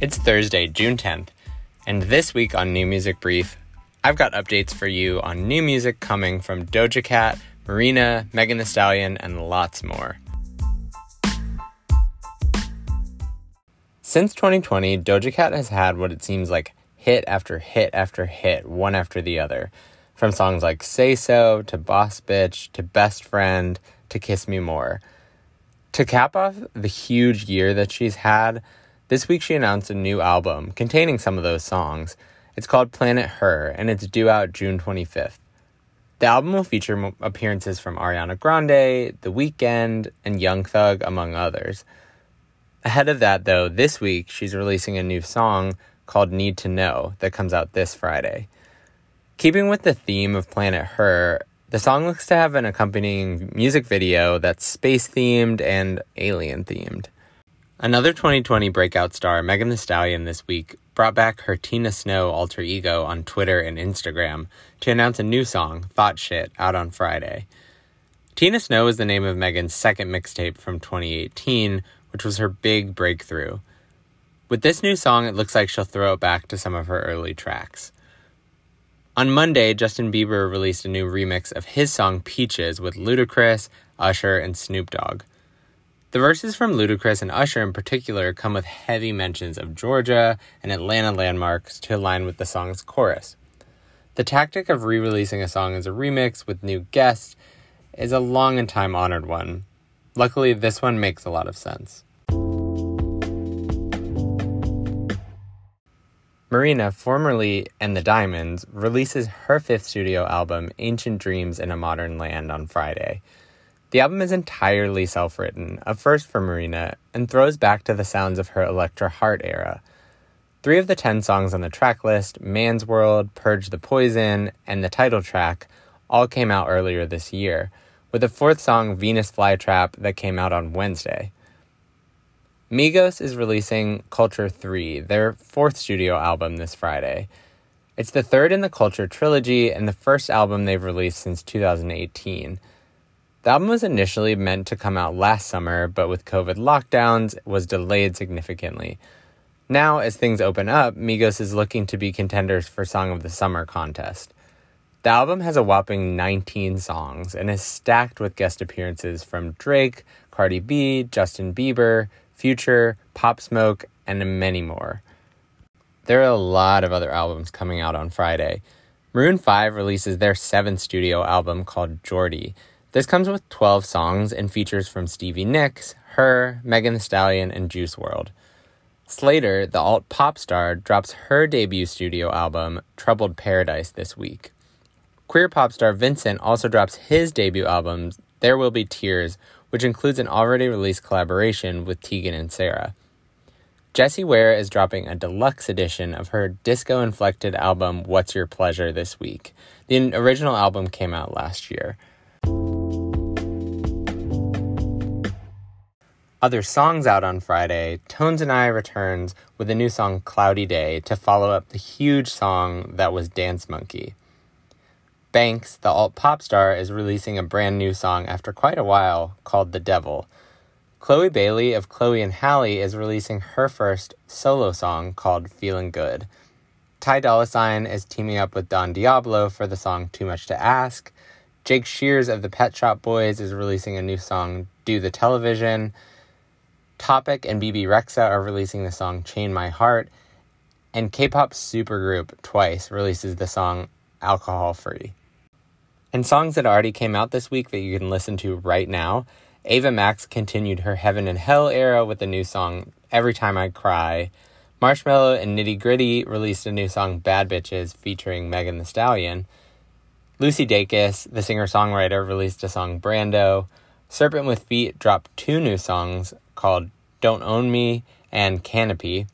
It's Thursday, June 10th, and this week on New Music Brief, I've got updates for you on new music coming from Doja Cat, Marina, Megan Thee Stallion, and lots more. Since 2020, Doja Cat has had what it seems like hit after hit after hit, one after the other. From songs like Say So to Boss Bitch to Best Friend to Kiss Me More. To cap off the huge year that she's had, this week she announced a new album containing some of those songs. It's called Planet Her, and it's due out June 25th. The album will feature appearances from Ariana Grande, The Weeknd, and Young Thug, among others. Ahead of that, though, this week she's releasing a new song called Need to Know that comes out this Friday. Keeping with the theme of Planet Her, the song looks to have an accompanying music video that's space themed and alien themed. Another 2020 breakout star, Megan Thee Stallion, this week brought back her Tina Snow alter ego on Twitter and Instagram to announce a new song, Thot Shit, out on Friday. Tina Snow is the name of Megan's second mixtape from 2018, which was her big breakthrough. With this new song, it looks like she'll throw it back to some of her early tracks. On Monday, Justin Bieber released a new remix of his song Peaches with Ludacris, Usher, and Snoop Dogg. The verses from Ludacris and Usher in particular come with heavy mentions of Georgia and Atlanta landmarks to align with the song's chorus. The tactic of re releasing a song as a remix with new guests is a long and time honored one. Luckily, this one makes a lot of sense. Marina, formerly And the Diamonds, releases her fifth studio album, Ancient Dreams in a Modern Land, on Friday. The album is entirely self written, a first for Marina, and throws back to the sounds of her Electra Heart era. Three of the ten songs on the track list, Man's World, Purge the Poison, and the title track, all came out earlier this year, with the fourth song, Venus Flytrap, that came out on Wednesday. Migos is releasing Culture 3, their fourth studio album, this Friday. It's the third in the Culture trilogy and the first album they've released since 2018. The album was initially meant to come out last summer, but with COVID lockdowns, was delayed significantly. Now, as things open up, Migos is looking to be contenders for Song of the Summer contest. The album has a whopping 19 songs and is stacked with guest appearances from Drake, Cardi B, Justin Bieber, Future, Pop Smoke, and many more. There are a lot of other albums coming out on Friday. Maroon 5 releases their seventh studio album called Jordi, this comes with 12 songs and features from Stevie Nicks, H.E.R., Megan Thee Stallion, and Juice WRLD. Slayyyter, the alt pop star, drops her debut studio album, Troubled Paradise, this week. Queer pop star Vincint also drops his debut album, There Will Be Tears, which includes an already released collaboration with Tegan and Sara. Jessie Ware is dropping a deluxe edition of her disco inflected album, What's Your Pleasure, this week. The original album came out last year. Other songs out on Friday, Tones and I returns with a new song Cloudy Day to follow up the huge song that was Dance Monkey. Banks, the alt pop star, is releasing a brand new song after quite a while called The Devil. Chloe Bailey of Chloe and Halle is releasing her first solo song called Feeling Good. Ty Dolla Sign is teaming up with Don Diablo for the song Too Much to Ask. Jake Shears of the Pet Shop Boys is releasing a new song, Do the Television. Topic and Bebe Rexha are releasing the song Chain My Heart, and K pop supergroup Twice releases the song Alcohol Free. And songs that already came out this week that you can listen to right now Ava Max continued her Heaven and Hell era with the new song Every Time I Cry. Marshmello and Nitti Gritti released a new song Bad Bitches featuring Megan Thee Stallion. Lucy Dacus, the singer songwriter, released a song Brando. Serpent with Feet dropped two new songs called Don't Own Me and Canopy.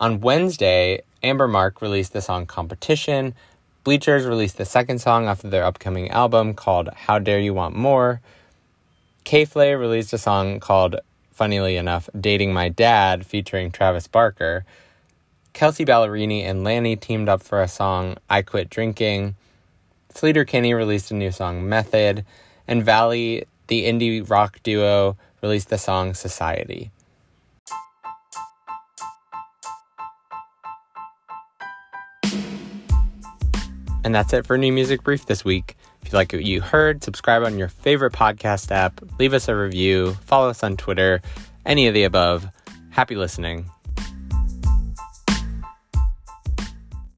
On Wednesday, Amber Mark released the song Competition. Bleachers released the second song off of their upcoming album called How Dare You Want More. K Flay released a song called, funnily enough, Dating My Dad featuring Travis Barker. Kelsea Ballerini and LANY teamed up for a song, I Quit Drinking. Sleater-Kinney released a new song, Method. And Valley, the indie rock duo released the song Society. And that's it for New Music Brief this week. If you like what you heard, subscribe on your favorite podcast app, leave us a review, follow us on Twitter, any of the above. Happy listening.